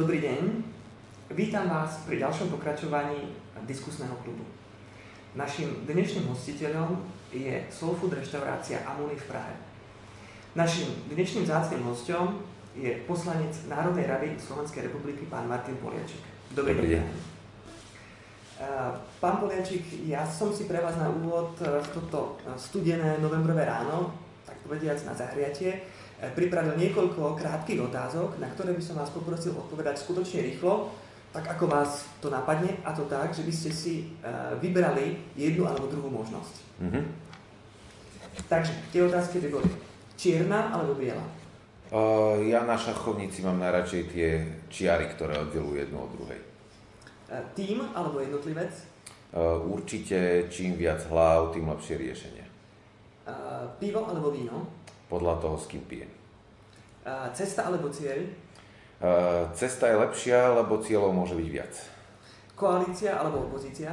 Dobrý deň, vítam vás pri ďalšom pokračovaní diskusného klubu. Našim dnešným hostiteľom je Soul Food reštaurácia Amuny v Prahe. Našim dnešným zácným hostom je poslanec Národnej rady Slovenskej republiky pán Martin Poliačik. Dobrý, Dobrý deň. Pán Poliačik, ja som si pre vás na úvod v toto studené novembrové ráno, tak povediac na zahriatie, pripravil niekoľko krátkých otázok, na ktoré by som vás poprosil odpovedať skutočne rýchlo, tak ako vás to napadne, a to tak, že by ste si e, vybrali jednu alebo druhú možnosť. Mm-hmm. Takže tie otázky by boli čierna alebo biela? Uh, ja na šachovnici mám najradšej tie čiary, ktoré oddelujú jednu od druhej. Uh, tým alebo jednotlivec? Uh, určite čím viac hlav, tým lepšie riešenie. Pivo alebo víno? Podľa toho, s kým pijem. Cesta alebo cieľ? Cesta je lepšia, lebo cieľov môže byť viac. Koalícia alebo opozícia?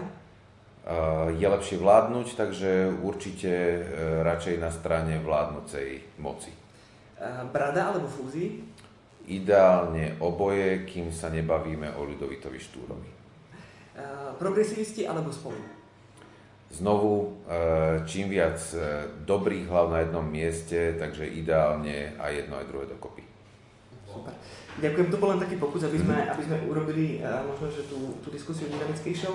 Je lepšie vládnuť, takže určite e, radšej na strane vládnucej moci. Brada alebo fúzi? Ideálne oboje, kým sa nebavíme o Ľudovitovi Štúrovi. Progresivisti alebo spolu? Znovu, e, čím viac e, dobrých hlav na jednom mieste, takže ideálne aj jedno, aj druhé dokopy. Super. Ďakujem, to bol len taký pokus, aby sme, aby sme urobili uh, možno, že tú, tú diskusiu dynamickejšou.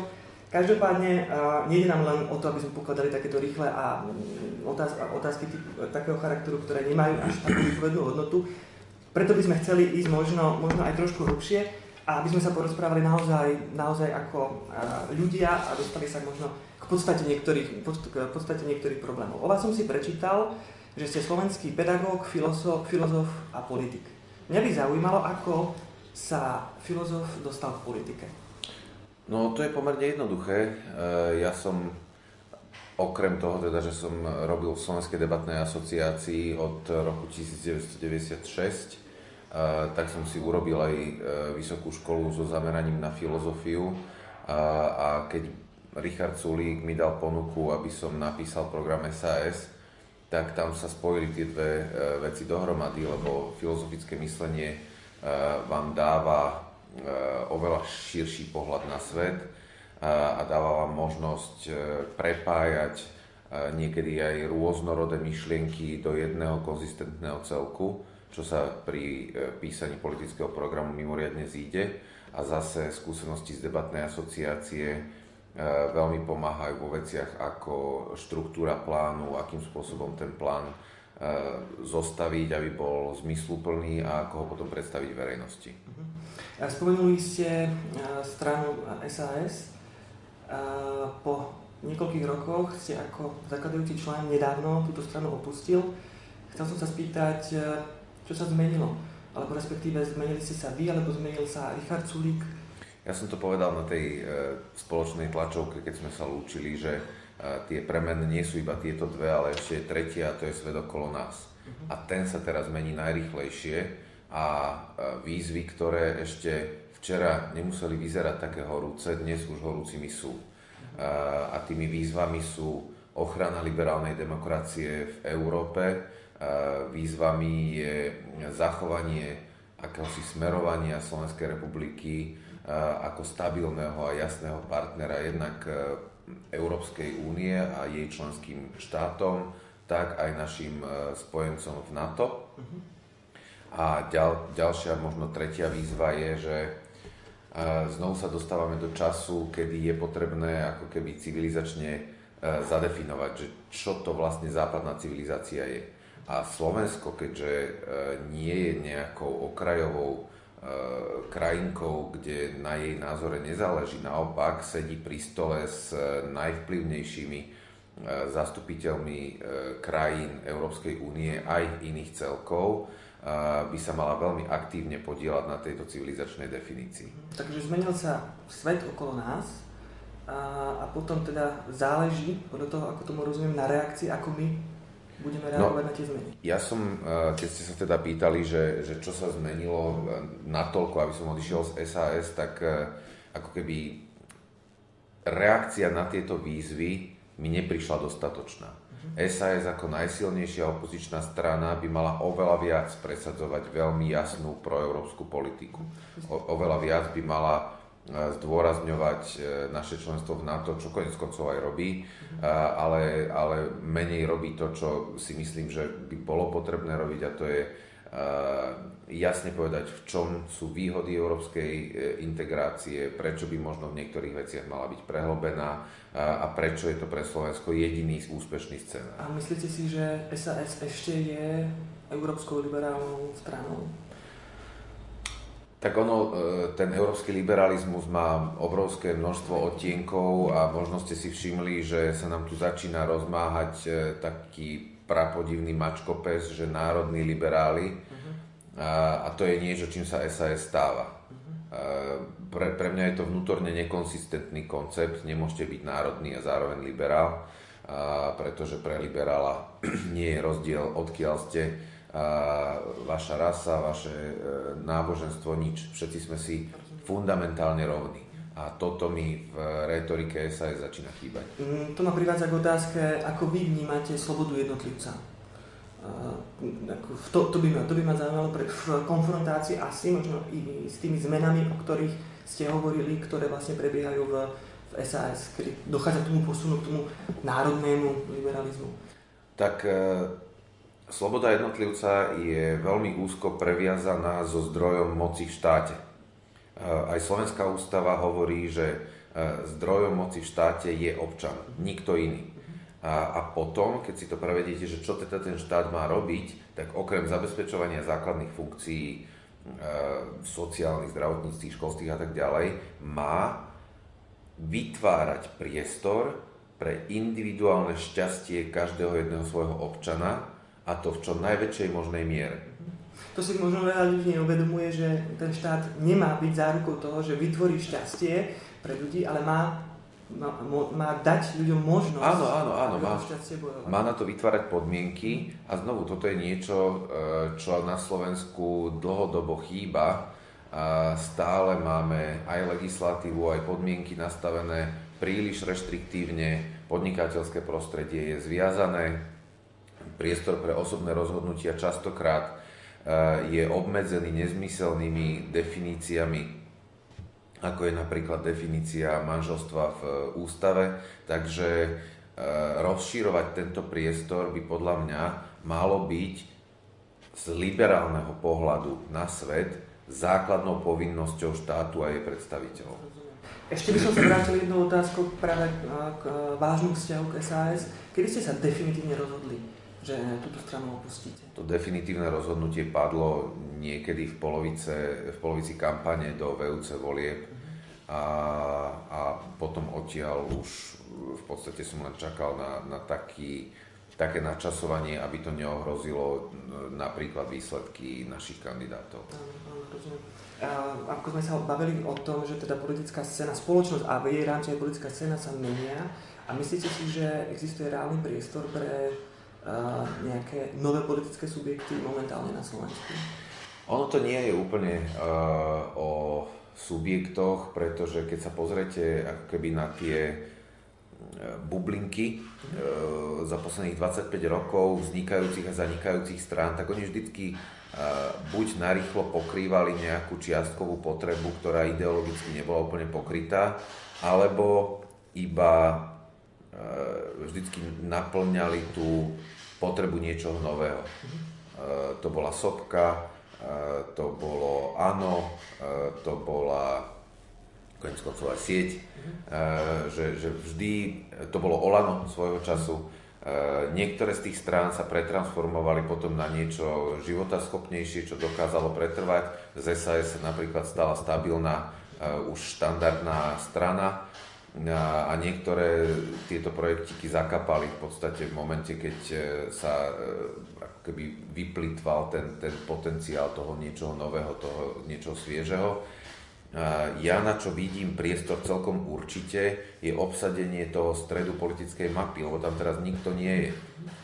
Každopádne uh, nejde nám len o to, aby sme pokladali takéto rýchle a um, otáz, otázky typ, takého charakteru, ktoré nemajú až takú výpovednú hodnotu. Preto by sme chceli ísť možno, možno aj trošku hlbšie a aby sme sa porozprávali naozaj, naozaj ako ľudia a dostali sa možno podstate niektorých, v podstate niektorých problémov. O vás som si prečítal, že ste slovenský pedagóg, filozof, filozof a politik. Mňa by zaujímalo, ako sa filozof dostal k politike. No to je pomerne jednoduché. E, ja som okrem toho, teda, že som robil v Slovenskej debatnej asociácii od roku 1996, e, tak som si urobil aj e, vysokú školu so zameraním na filozofiu. A keď Richard Sulík mi dal ponuku, aby som napísal program SAS, tak tam sa spojili tie dve e, veci dohromady, lebo filozofické myslenie vám dáva oveľa širší pohľad na svet a dáva vám možnosť prepájať niekedy aj rôznorodé myšlienky do jedného konzistentného celku, čo sa pri písaní politického programu mimoriadne zíde. A zase skúsenosti z debatnej asociácie E, veľmi pomáhajú vo veciach ako štruktúra plánu, akým spôsobom ten plán e, zostaviť, aby bol zmysluplný a ako ho potom predstaviť verejnosti. Mhm. Spomenuli ste e, stranu SAS. Po niekoľkých rokoch ste ako zakladajúci člen nedávno túto stranu opustil. Chcel som sa spýtať, čo sa zmenilo? Alebo respektíve zmenili ste sa vy, alebo zmenil sa Richard Sulík? Ja som to povedal na tej e, spoločnej tlačovke, keď sme sa lúčili, že e, tie premeny nie sú iba tieto dve, ale ešte je tretia a to je svet okolo nás. Uh-huh. A ten sa teraz mení najrychlejšie a e, výzvy, ktoré ešte včera nemuseli vyzerať také horúce, dnes už horúcimi sú. Uh-huh. A tými výzvami sú ochrana liberálnej demokracie v Európe, výzvami je zachovanie akéhosi smerovania Slovenskej republiky ako stabilného a jasného partnera jednak e, Európskej únie a jej členským štátom, tak aj našim e, spojencom v NATO. A ďal, ďalšia, možno tretia výzva je, že e, znovu sa dostávame do času, kedy je potrebné ako keby civilizačne zadefinovať, že čo to vlastne západná civilizácia je. A Slovensko, keďže nie je nejakou okrajovou E, krajinkou, kde na jej názore nezáleží. Naopak sedí pri stole s najvplyvnejšími e, zastupiteľmi e, krajín Európskej únie aj iných celkov, by sa mala veľmi aktívne podielať na tejto civilizačnej definícii. Takže zmenil sa svet okolo nás a, a potom teda záleží, podľa toho, ako tomu rozumiem, na reakcii, ako my budeme no, reagovať no, na tie zmeny. Ja som, eh, keď ste sa teda pýtali, že, že čo sa zmenilo eh, natoľko, aby som odišiel z SAS, tak eh, ako keby reakcia na tieto výzvy mi neprišla dostatočná. SAS ako najsilnejšia opozičná strana by mala oveľa viac presadzovať veľmi jasnú proeurópsku politiku. O, oveľa viac by mala zdôrazňovať e, naše členstvo v NATO, čo konec koncov aj robí, ale, ale menej robí to, čo si myslím, že by bolo potrebné robiť a to je jasne povedať, v čom sú výhody európskej e, integrácie, prečo by možno v niektorých veciach mala byť prehlbená a prečo je to pre Slovensko jediný úspešný scenár. A myslíte si, že SAS ešte je európskou liberálnou stranou? Tak ono, e, ten európsky liberalizmus má obrovské množstvo odtienkov a možno ste si všimli, že sa nám tu začína rozmáhať e, taký prapodivný mačkopes, že národní liberáli, a, a to je niečo, čím sa SAS stáva. Pre, pre mňa je to vnútorne nekonsistentný koncept, nemôžete byť národný a zároveň liberál, a, pretože pre liberála nie je rozdiel, odkiaľ ste, vaša rasa, vaše e, náboženstvo, nič. Všetci sme si fundamentálne rovní. A toto mi v retorike SAS začína chýbať. Mm, to ma privádza k otázke, ako vy vnímate slobodu jednotlivca to, to, by ma, to by ma zaujímalo pre, v konfrontácii asi možno i s tými zmenami, o ktorých ste hovorili, ktoré vlastne prebiehajú v, v SAS, kedy dochádza k tomu posunu, k tomu národnému liberalizmu. Tak e, sloboda jednotlivca je veľmi úzko previazaná so zdrojom moci v štáte. E, aj Slovenská ústava hovorí, že e, zdrojom moci v štáte je občan, nikto iný. A, potom, keď si to prevedete, že čo teda ten štát má robiť, tak okrem zabezpečovania základných funkcií e, sociálnych, zdravotníckých, školských a tak ďalej, má vytvárať priestor pre individuálne šťastie každého jedného svojho občana a to v čo najväčšej možnej miere. To si možno veľa ľudí neuvedomuje, že ten štát nemá byť zárukou toho, že vytvorí šťastie pre ľudí, ale má má, má dať ľuďom možnosť áno, áno, áno, má, má na to vytvárať podmienky a znovu toto je niečo, e, čo na Slovensku dlhodobo chýba. A stále máme aj legislatívu, aj podmienky nastavené príliš reštriktívne, podnikateľské prostredie je zviazané, priestor pre osobné rozhodnutia častokrát e, je obmedzený nezmyselnými definíciami ako je napríklad definícia manželstva v e, ústave. Takže e, rozširovať tento priestor by podľa mňa malo byť z liberálneho pohľadu na svet základnou povinnosťou štátu a jej predstaviteľov. Ešte by som sa vrátil jednou otázkou práve k vážnu vzťahu k SAS. Kedy ste sa definitívne rozhodli, že túto stranu opustíte? To definitívne rozhodnutie padlo niekedy v, polovice, v polovici kampane do VUC volieb a, a potom odtiaľ už v podstate som len čakal na, na taký, také načasovanie, aby to neohrozilo napríklad výsledky našich kandidátov. A ako sme sa bavili o tom, že teda politická scéna, spoločnosť a jej rámci politická scéna sa menia a myslíte si, že existuje reálny priestor pre nejaké nové politické subjekty momentálne na Slovensku? Ono to nie je úplne uh, o subjektoch, pretože keď sa pozrete ako keby na tie e, bublinky e, za posledných 25 rokov vznikajúcich a zanikajúcich strán, tak oni vždycky e, buď narýchlo pokrývali nejakú čiastkovú potrebu, ktorá ideologicky nebola úplne pokrytá, alebo iba vždycky naplňali tú potrebu niečoho nového. To bola sopka, to bolo ANO, to bola konec koncov aj sieť, že, že vždy to bolo Olano svojho času. Niektoré z tých strán sa pretransformovali potom na niečo životaschopnejšie, čo dokázalo pretrvať. Z SAS napríklad stala stabilná už štandardná strana a niektoré tieto projektiky zakapali v podstate v momente, keď e, sa e, keby vyplitval ten, ten potenciál toho niečoho nového, toho niečoho sviežeho. Ja na čo vidím priestor celkom určite je obsadenie toho stredu politickej mapy, lebo tam teraz nikto nie je.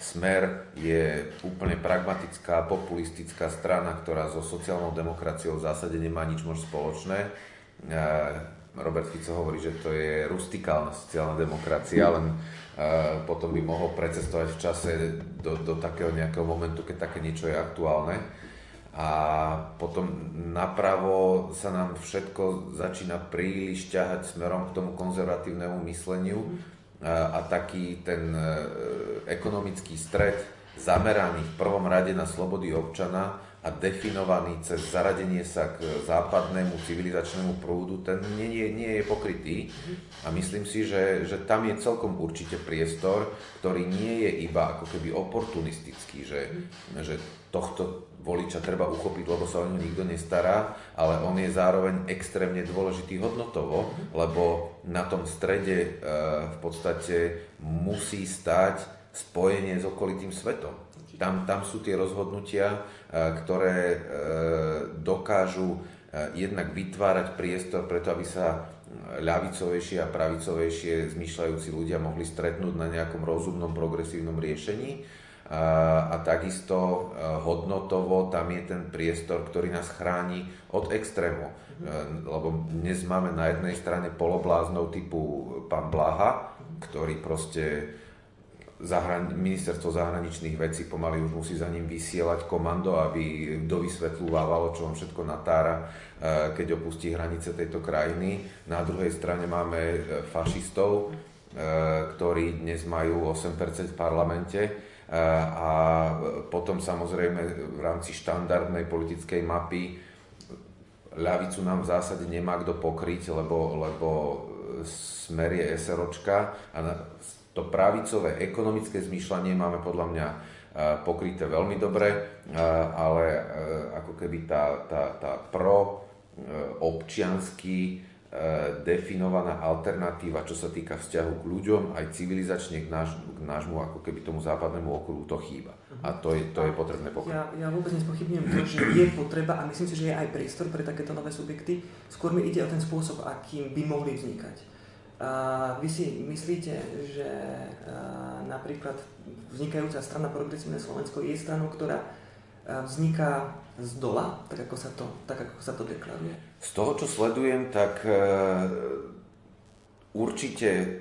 Smer je úplne pragmatická, populistická strana, ktorá so sociálnou demokraciou v zásade nemá nič moc spoločné. Robert Fico hovorí, že to je rustikálna sociálna demokracia, len potom by mohol precestovať v čase do, do takého nejakého momentu, keď také niečo je aktuálne. A potom napravo sa nám všetko začína príliš ťahať smerom k tomu konzervatívnemu mysleniu a, a taký ten e, ekonomický stred zameraný v prvom rade na slobody občana a definovaný cez zaradenie sa k západnému civilizačnému prúdu, ten nie, nie, nie je pokrytý. A myslím si, že, že tam je celkom určite priestor, ktorý nie je iba ako keby oportunistický, že, že tohto voliča treba uchopiť, lebo sa o ňu nikto nestará, ale on je zároveň extrémne dôležitý hodnotovo, lebo na tom strede e, v podstate musí stať spojenie s okolitým svetom. Tam, tam sú tie rozhodnutia, ktoré e, dokážu e, jednak vytvárať priestor preto, aby sa ľavicovejšie a pravicovejšie zmyšľajúci ľudia mohli stretnúť na nejakom rozumnom progresívnom riešení. A, a takisto hodnotovo tam je ten priestor, ktorý nás chráni od extrému. Lebo dnes máme na jednej strane polobláznov typu pán Blaha, ktorý proste zahran- ministerstvo zahraničných vecí pomaly už musí za ním vysielať komando, aby dovysvetľovalo, čo on všetko natára, e, keď opustí hranice tejto krajiny. Na druhej strane máme e, fašistov, e, ktorí dnes majú 8% v parlamente a potom samozrejme v rámci štandardnej politickej mapy ľavicu nám v zásade nemá kto pokryť, lebo, lebo smer je SROčka a to pravicové ekonomické zmýšľanie máme podľa mňa e, pokryté veľmi dobre, e, ale e, ako keby tá, tá, tá pro občiansky definovaná alternatíva, čo sa týka vzťahu k ľuďom, aj civilizačne k, náš, k nášmu, ako keby tomu západnému okruhu, to chýba. A to je, to je potrebné pokryť. Ja, ja vôbec nespochybňujem to, že je potreba a myslím si, že je aj priestor pre takéto nové subjekty. Skôr mi ide o ten spôsob, akým by mohli vznikať. A vy si myslíte, že napríklad vznikajúca strana Progresívne Slovensko je stranou, ktorá vzniká z dola, tak ako sa to, tak ako sa to deklaruje? Z toho, čo sledujem, tak e, určite,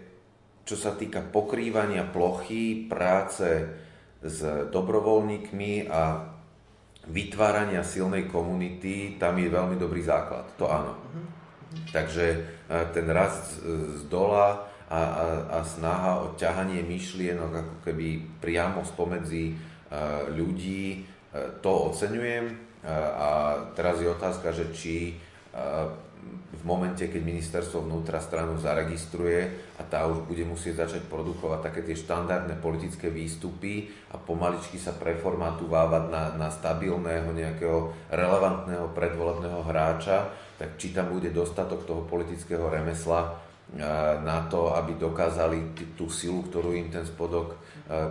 čo sa týka pokrývania plochy, práce s dobrovoľníkmi a vytvárania silnej komunity, tam je veľmi dobrý základ. To áno. Uh-huh. Takže e, ten rast z dola a, a, a snaha o ťahanie myšlienok ako keby priamo spomedzi e, ľudí, e, to oceňujem. A teraz je otázka, že či v momente, keď ministerstvo vnútra stranu zaregistruje a tá už bude musieť začať produkovať také tie štandardné politické výstupy a pomaličky sa preformatúvať na, na stabilného nejakého relevantného predvolebného hráča, tak či tam bude dostatok toho politického remesla e, na to, aby dokázali tú silu, ktorú im ten spodok e,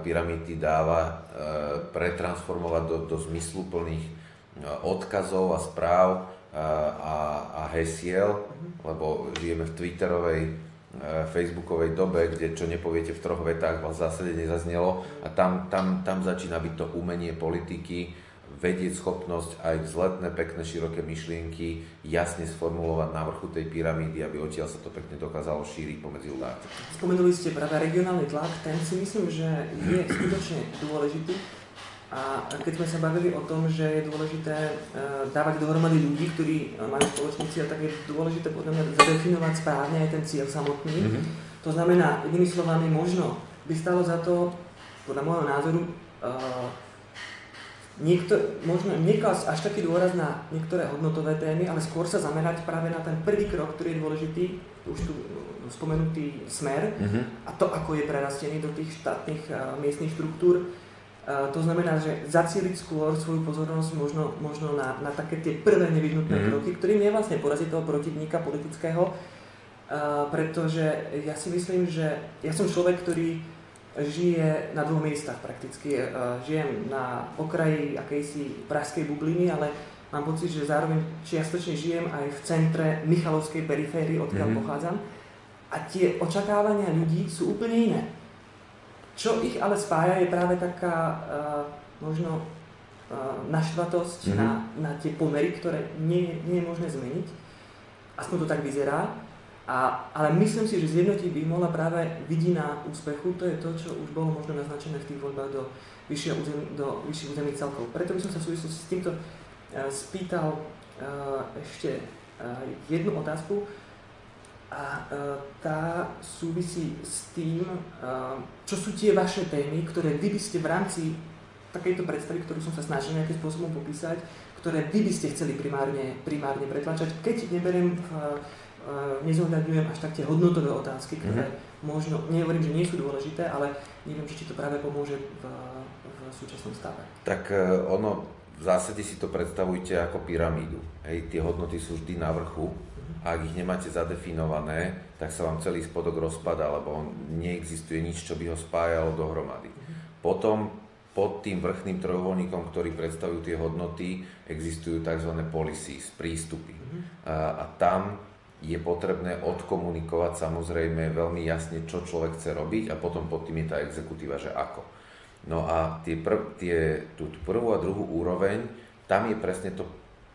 pyramidy dáva, e, pretransformovať do, do zmysluplných odkazov a správ a, a hesiel, lebo žijeme v twitterovej facebookovej dobe, kde čo nepoviete v troch vetách vás zásade nezaznelo a tam, tam, tam začína byť to umenie politiky, vedieť schopnosť aj vzletné, pekné, široké myšlienky jasne sformulovať na vrchu tej pyramídy, aby odtiaľ sa to pekne dokázalo šíriť pomedzi ľudáci. Spomenuli ste práve regionálny tlak, ten si myslím, že je skutočne dôležitý. A keď sme sa bavili o tom, že je dôležité e, dávať dohromady ľudí, ktorí majú spoločný cieľ, tak je dôležité podľa mňa zadefinovať správne aj ten cieľ samotný. Mm-hmm. To znamená, inými slovami, možno by stalo za to, podľa môjho názoru, uh, niekto, možno neklas až taký dôraz na niektoré hodnotové témy, ale skôr sa zamerať práve na ten prvý krok, ktorý je dôležitý, už tu no, spomenutý smer uh-huh. a to, ako je prerastený do tých štátnych a miestnych štruktúr. A to znamená, že zacieliť skôr svoju pozornosť možno, možno na, na také tie prvé nevyhnutné uh-huh. kroky, ktorým je vlastne poraziť toho protivníka politického, a pretože ja si myslím, že ja som človek, ktorý žije na dvoch miestach prakticky. E, žijem na okraji akejsi pražskej bubliny, ale mám pocit, že zároveň čiastočne žijem aj v centre Michalovskej periférie, odkiaľ mm-hmm. pochádzam. A tie očakávania ľudí sú úplne iné. Čo ich ale spája je práve taká uh, možno uh, naštvatosť mm-hmm. na, na tie pomery, ktoré nie, nie je možné zmeniť. Aspoň to tak vyzerá. A, ale myslím si, že zjednotiť by mohla práve vidina úspechu, to je to, čo už bolo možno naznačené v tých voľbách do vyšších územ, do vyšších územných celkov. Preto by som sa v súvislosti s týmto uh, spýtal uh, ešte uh, jednu otázku. A tá súvisí s tým, čo sú tie vaše témy, ktoré vy by ste v rámci takejto predstavy, ktorú som sa snažil nejakým spôsobom popísať, ktoré vy by ste chceli primárne, primárne pretlačať, keď neberiem v, nezohľadňujem až tak tie hodnotové otázky, ktoré mm-hmm. možno, nehovorím, že nie sú dôležité, ale neviem, či to práve pomôže v, v súčasnom stave. Tak ono, v zásade si to predstavujte ako pyramídu. Hej, tie hodnoty sú vždy na vrchu a ak ich nemáte zadefinované, tak sa vám celý spodok rozpada, lebo neexistuje nič, čo by ho spájalo dohromady. Potom pod tým vrchným trojuholníkom, ktorý predstavujú tie hodnoty, existujú tzv. policies, prístupy. A, a tam je potrebné odkomunikovať samozrejme veľmi jasne, čo človek chce robiť a potom pod tým je tá exekutíva, že ako. No a tie prv, tie, tú, prvú a druhú úroveň, tam je presne to,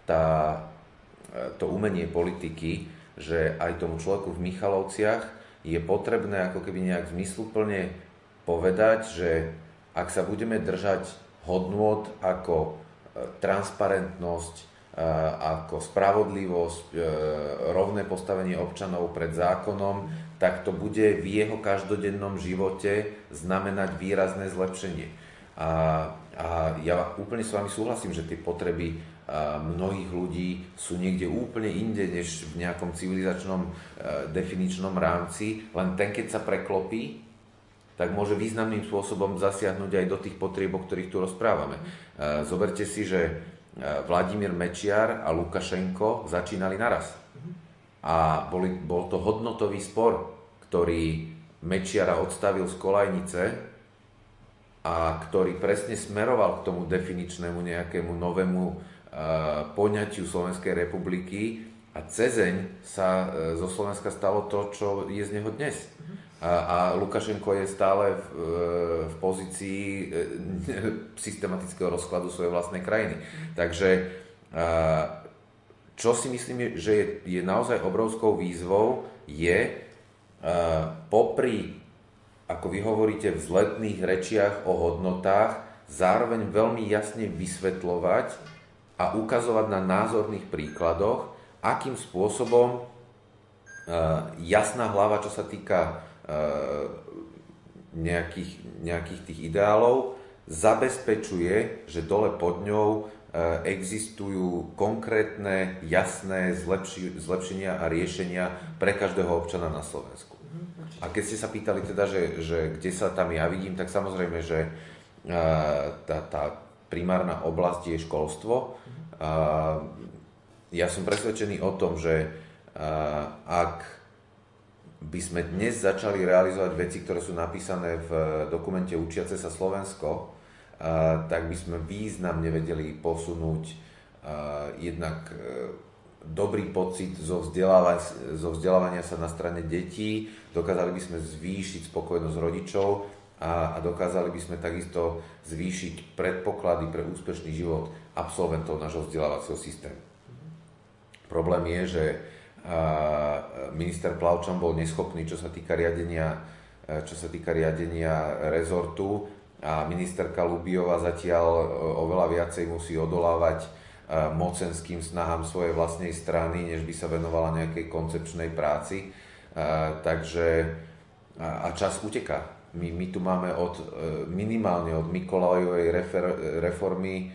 tá, to umenie politiky, že aj tomu človeku v Michalovciach je potrebné ako keby nejak zmysluplne povedať, že ak sa budeme držať hodnôt ako e, transparentnosť, e, ako spravodlivosť, e, rovné postavenie občanov pred zákonom, tak to bude v jeho každodennom živote znamenať výrazné zlepšenie. A, a ja úplne s vami súhlasím, že tie potreby mnohých ľudí sú niekde úplne inde, než v nejakom civilizačnom e, definičnom rámci, len ten, keď sa preklopí, tak môže významným spôsobom zasiahnuť aj do tých potrieb, o ktorých tu rozprávame. E, zoberte si, že e, Vladimír Mečiar a Lukašenko začínali naraz. A boli, bol to hodnotový spor, ktorý Mečiara odstavil z kolajnice a ktorý presne smeroval k tomu definičnému nejakému novému poňatiu Slovenskej republiky a cezeň sa e, zo Slovenska stalo to, čo je z neho dnes. A, Lukašenko je stále v, e, v pozícii e, systematického rozkladu svojej vlastnej krajiny. Takže čo si myslím, že je, je naozaj obrovskou výzvou, je popri, ako vy hovoríte, vzletných rečiach o hodnotách, zároveň veľmi jasne vysvetľovať, a ukazovať na názorných príkladoch, akým spôsobom jasná hlava, čo sa týka nejakých, nejakých tých ideálov, zabezpečuje, že dole pod ňou e, existujú konkrétne, jasné zlepši, zlepšenia a riešenia pre každého občana na Slovensku. A keď ste sa pýtali teda, že, že kde sa tam ja vidím, tak samozrejme, že tá, tá primárna oblasť je školstvo. Ja som presvedčený o tom, že ak by sme dnes začali realizovať veci, ktoré sú napísané v dokumente Učiace sa Slovensko, tak by sme významne vedeli posunúť jednak e, dobrý pocit zo vzdelávania, zo vzdelávania sa na strane detí, dokázali by sme zvýšiť spokojnosť rodičov a, a dokázali by sme takisto zvýšiť predpoklady pre úspešný život absolventov nášho vzdelávacieho systému. Problém je, že minister Plavčan bol neschopný, čo sa týka riadenia, čo sa týka riadenia rezortu a ministerka Lubiova zatiaľ e, oveľa viacej musí odolávať e, mocenským snahám svojej vlastnej strany, než by sa venovala nejakej koncepčnej práci. E, takže a čas uteká my, my tu máme od, e, minimálne od Mikolajovej reformy e,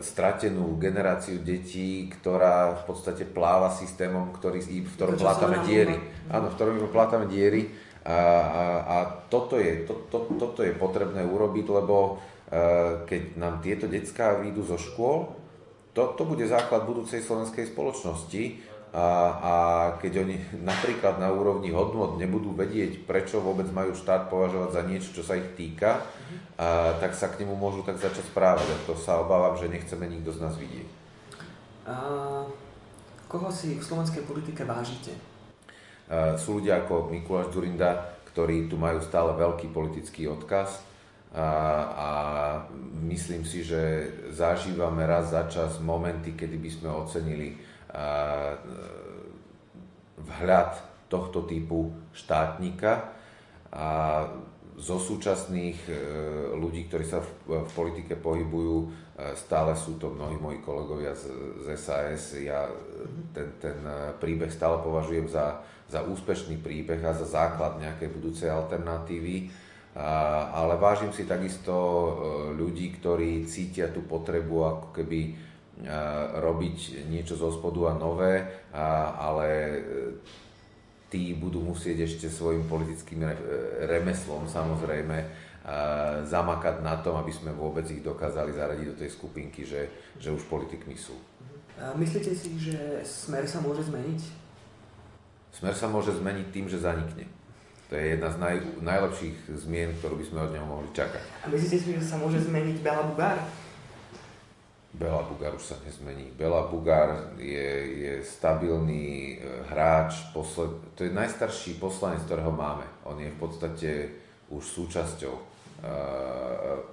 stratenú generáciu detí, ktorá v podstate pláva systémom, ktorý, v ktorom plátame diery. Áno, v ktorom plátame diery. A, a, a toto, je, to, to, toto je potrebné urobiť, lebo e, keď nám tieto detská výjdu zo škôl, to, to bude základ budúcej slovenskej spoločnosti a, a keď oni napríklad na úrovni hodnot nebudú vedieť, prečo vôbec majú štát považovať za niečo, čo sa ich týka, a, tak sa k nemu môžu tak začať správať. A to sa obávam, že nechceme nikto z nás vidieť. A koho si v slovenskej politike vážite? A, sú ľudia ako Mikuláš Durinda, ktorí tu majú stále veľký politický odkaz a, a myslím si, že zažívame raz za čas momenty, kedy by sme ocenili vhľad tohto typu štátnika a zo súčasných e, ľudí, ktorí sa v, v politike pohybujú, e, stále sú to mnohí moji kolegovia z, z SAS. Ja ten, ten príbeh stále považujem za, za úspešný príbeh a za základ nejakej budúcej alternatívy. A, ale vážim si takisto ľudí, ktorí cítia tú potrebu ako keby robiť niečo zo spodu a nové, ale e, tí budú musieť ešte svojim politickým remeslom samozrejme zamakať na tom, aby sme vôbec ich dokázali zaradiť do tej skupinky, že, že už politikmi sú. Myslíte si, že smer sa môže zmeniť? Smer sa môže zmeniť tým, že zanikne. To je jedna z naj, najlepších zmien, ktorú by sme od neho mohli čakať. A myslíte si, že sa môže zmeniť Bela Bugár? Bela už sa nezmení. Bela Bugár je, je stabilný e, hráč, posled, to je najstarší poslanec, ktorého máme. On je v podstate už súčasťou uh,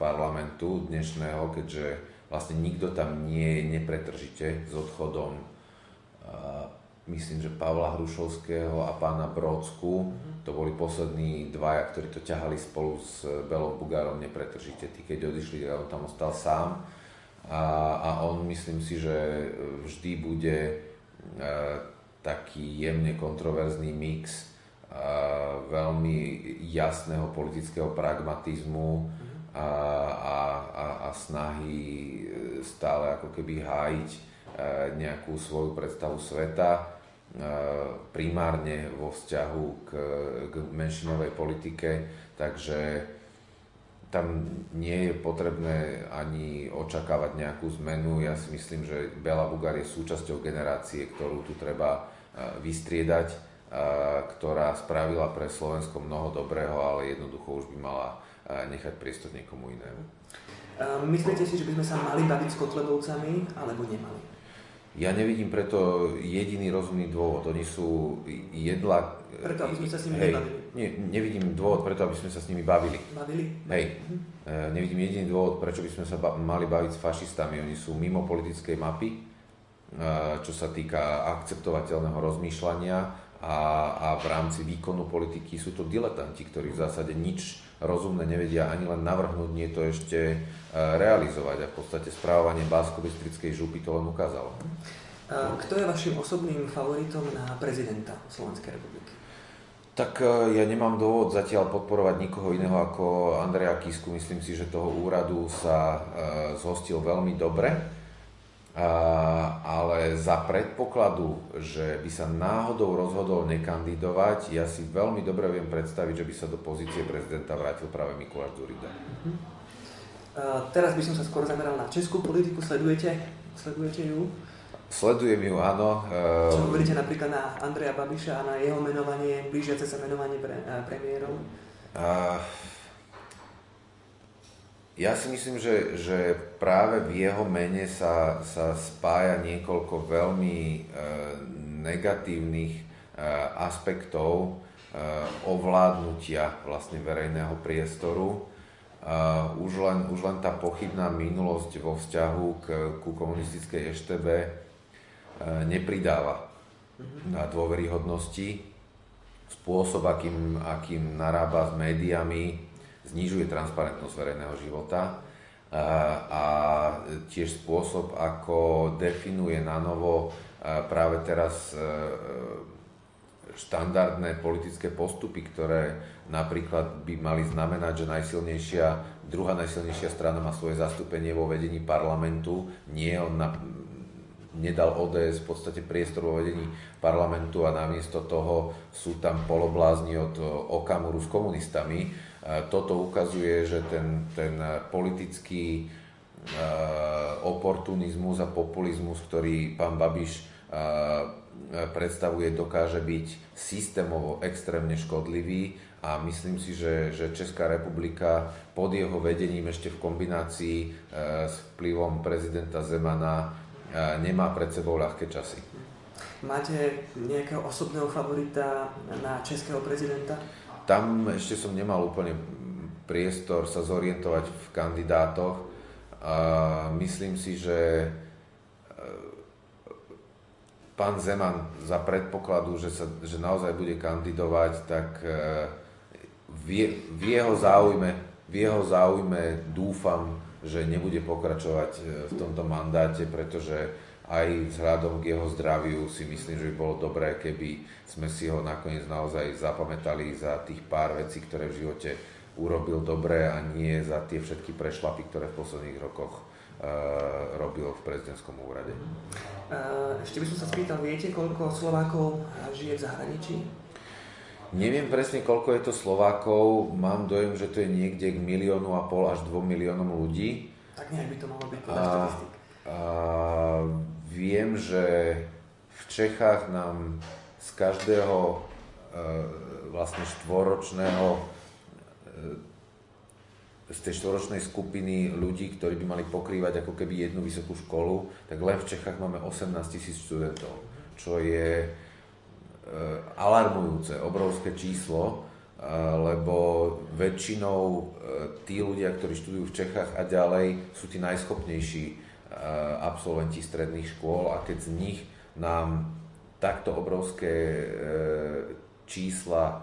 parlamentu dnešného, keďže vlastne nikto tam nie je nepretržite s odchodom uh, myslím, že Pavla Hrušovského a pána Brodsku. To boli poslední dvaja, ktorí to ťahali spolu s Belom Bugárom nepretržite. Tí, keď odišli, on tam ostal sám a, a on myslím si, že vždy bude e, taký jemne kontroverzný mix e, veľmi jasného politického pragmatizmu a, a, a, a snahy e, stále ako keby hájiť nejakú svoju predstavu sveta primárne vo vzťahu k, k menšinovej politike, takže tam nie je potrebné ani očakávať nejakú zmenu. Ja si myslím, že Bela Bugar je súčasťou generácie, ktorú tu treba e, vystriedať, e, ktorá spravila pre Slovensko mnoho dobrého, ale jednoducho už by mala e, nechať priestor niekomu inému. Myslíte si, že by sme sa mali baviť s Kotlebovcami, alebo nemali? Ja nevidím preto jediný rozumný dôvod. Oni sú jedla... Preto, aby sme sa s nimi hej, nebavili nie, nevidím dôvod preto, aby sme sa s nimi bavili. Bavili? Hej. Mhm. E, nevidím jediný dôvod, prečo by sme sa ba- mali baviť s fašistami. Oni sú mimo politickej mapy, e, čo sa týka akceptovateľného rozmýšľania a, a v rámci výkonu politiky sú to diletanti, ktorí v zásade nič rozumné nevedia ani len navrhnúť, nie to ešte e, realizovať. A v podstate správovanie básko župy to len ukázalo. Kto je vašim osobným favoritom na prezidenta Slovenskej republiky? Tak e, ja nemám dôvod zatiaľ podporovať nikoho iného ako Andreja Kisku. Myslím si, že toho úradu sa e, zhostil veľmi dobre, ale za predpokladu, že by sa náhodou rozhodol nekandidovať, ja si veľmi dobre viem predstaviť, že by sa do pozície prezidenta vrátil práve Mikuláš Dzurida. Uh-huh. teraz by som sa skôr zameral na českú politiku. Sledujete, sledujete ju? Sledujem ju, áno. Čo hovoríte napríklad na Andreja Babiša a na jeho menovanie, blížiace sa menovanie pre, premiérov? Uh, ja si myslím, že, že práve v jeho mene sa, sa spája niekoľko veľmi uh, negatívnych uh, aspektov ovládnutia vlastne verejného priestoru. Uh, už, len, už len tá pochybná minulosť vo vzťahu k, ku komunistickej eštebe nepridáva na dôveryhodnosti. Spôsob, akým, akým narába s médiami, znižuje transparentnosť verejného života a, e, a tiež spôsob, ako definuje na novo e, práve teraz štandardné politické postupy, ktoré napríklad by mali znamenať, že najsilnejšia, druhá najsilnejšia strana má svoje zastúpenie vo vedení parlamentu, nie on na, nedal ODS v podstate priestor vo vedení parlamentu a namiesto toho sú tam poloblázni od Okamuru s komunistami. Toto ukazuje, že ten, ten politický oportunizmus a populizmus, ktorý pán Babiš predstavuje, dokáže byť systémovo extrémne škodlivý a myslím si, že, že Česká republika pod jeho vedením ešte v kombinácii s vplyvom prezidenta Zemana nemá pred sebou ľahké časy. Máte nejakého osobného favorita na českého prezidenta? Tam ešte som nemal úplne priestor sa zorientovať v kandidátoch. Myslím si, že pán Zeman za predpokladu, že, sa, že naozaj bude kandidovať, tak v, v jeho záujme, v jeho záujme dúfam, že nebude pokračovať v tomto mandáte, pretože aj vzhľadom k jeho zdraviu si myslím, že by bolo dobré, keby sme si ho nakoniec naozaj zapamätali za tých pár vecí, ktoré v živote urobil dobre a nie za tie všetky prešlapy, ktoré v posledných rokoch uh, robil v prezidentskom úrade. Uh, ešte by som sa spýtal, viete, koľko Slovákov žije v zahraničí? Neviem presne, koľko je to Slovákov. Mám dojem, že to je niekde k miliónu a pol až dvom miliónom ľudí. Tak nejak by to mohlo byť podľa štatistik. A viem, že v Čechách nám z každého e, vlastne štvoročného e, z tej štvoročnej skupiny ľudí, ktorí by mali pokrývať ako keby jednu vysokú školu, tak len v Čechách máme 18 tisíc študentov, čo je alarmujúce, obrovské číslo, lebo väčšinou tí ľudia, ktorí študujú v Čechách a ďalej, sú tí najschopnejší Eh, absolventi stredných škôl a keď z nich nám takto obrovské eh, čísla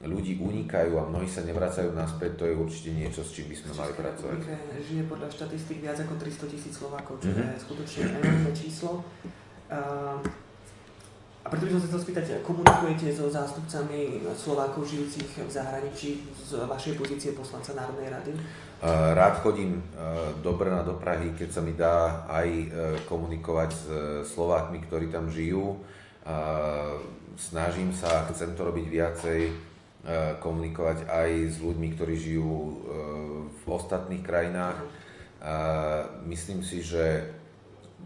ľudí unikajú a mnohí sa nevracajú naspäť, to je určite niečo, s čím by sme mali pracovať. žije podľa štatistik viac ako 300 tisíc Slovákov, čo mm-hmm. je skutočne enormné číslo. Uh, a preto by som sa chcel spýtať, komunikujete so zástupcami Slovákov žijúcich v zahraničí z vašej pozície poslanca Národnej rady? Rád chodím dobre na do Prahy, keď sa mi dá aj e, komunikovať s Slovákmi, ktorí tam žijú. Snažím sa, chcem to robiť viacej, e, komunikovať aj s ľuďmi, ktorí žijú e, v ostatných krajinách. Myslím si, že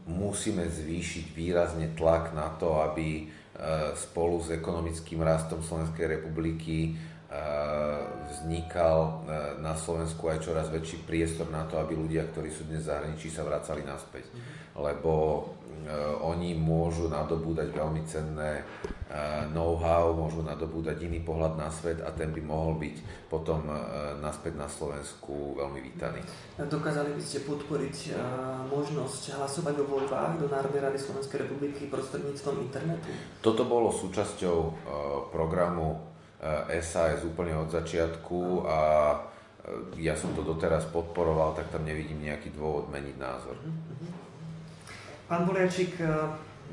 musíme zvýšiť výrazne tlak na to, aby spolu s ekonomickým rastom Slovenskej republiky vznikal na Slovensku aj čoraz väčší priestor na to, aby ľudia, ktorí sú dnes v zahraničí, sa vracali naspäť. Lebo oni môžu nadobúdať veľmi cenné know-how, môžu nadobúdať iný pohľad na svet a ten by mohol byť potom naspäť na Slovensku veľmi vítaný. Dokázali by ste podporiť možnosť hlasovať o voľbách do Národnej rady Slovenskej republiky prostredníctvom internetu? Toto bolo súčasťou programu SAS úplne od začiatku a ja som to doteraz podporoval, tak tam nevidím nejaký dôvod meniť názor. Pán Poliačik, e,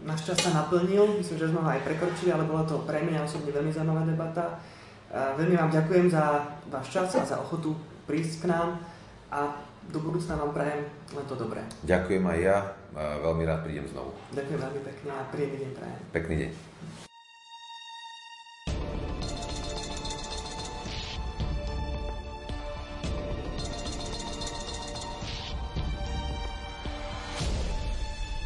náš čas sa naplnil, myslím, že sme ho aj prekročili, ale bola to pre mňa osobne veľmi zaujímavá debata. E, veľmi vám ďakujem za váš čas a za ochotu prísť k nám a do budúcna vám prajem len to dobré. Ďakujem aj ja, veľmi rád prídem znovu. Ďakujem veľmi pekne a príjemný deň prajem. Pekný deň.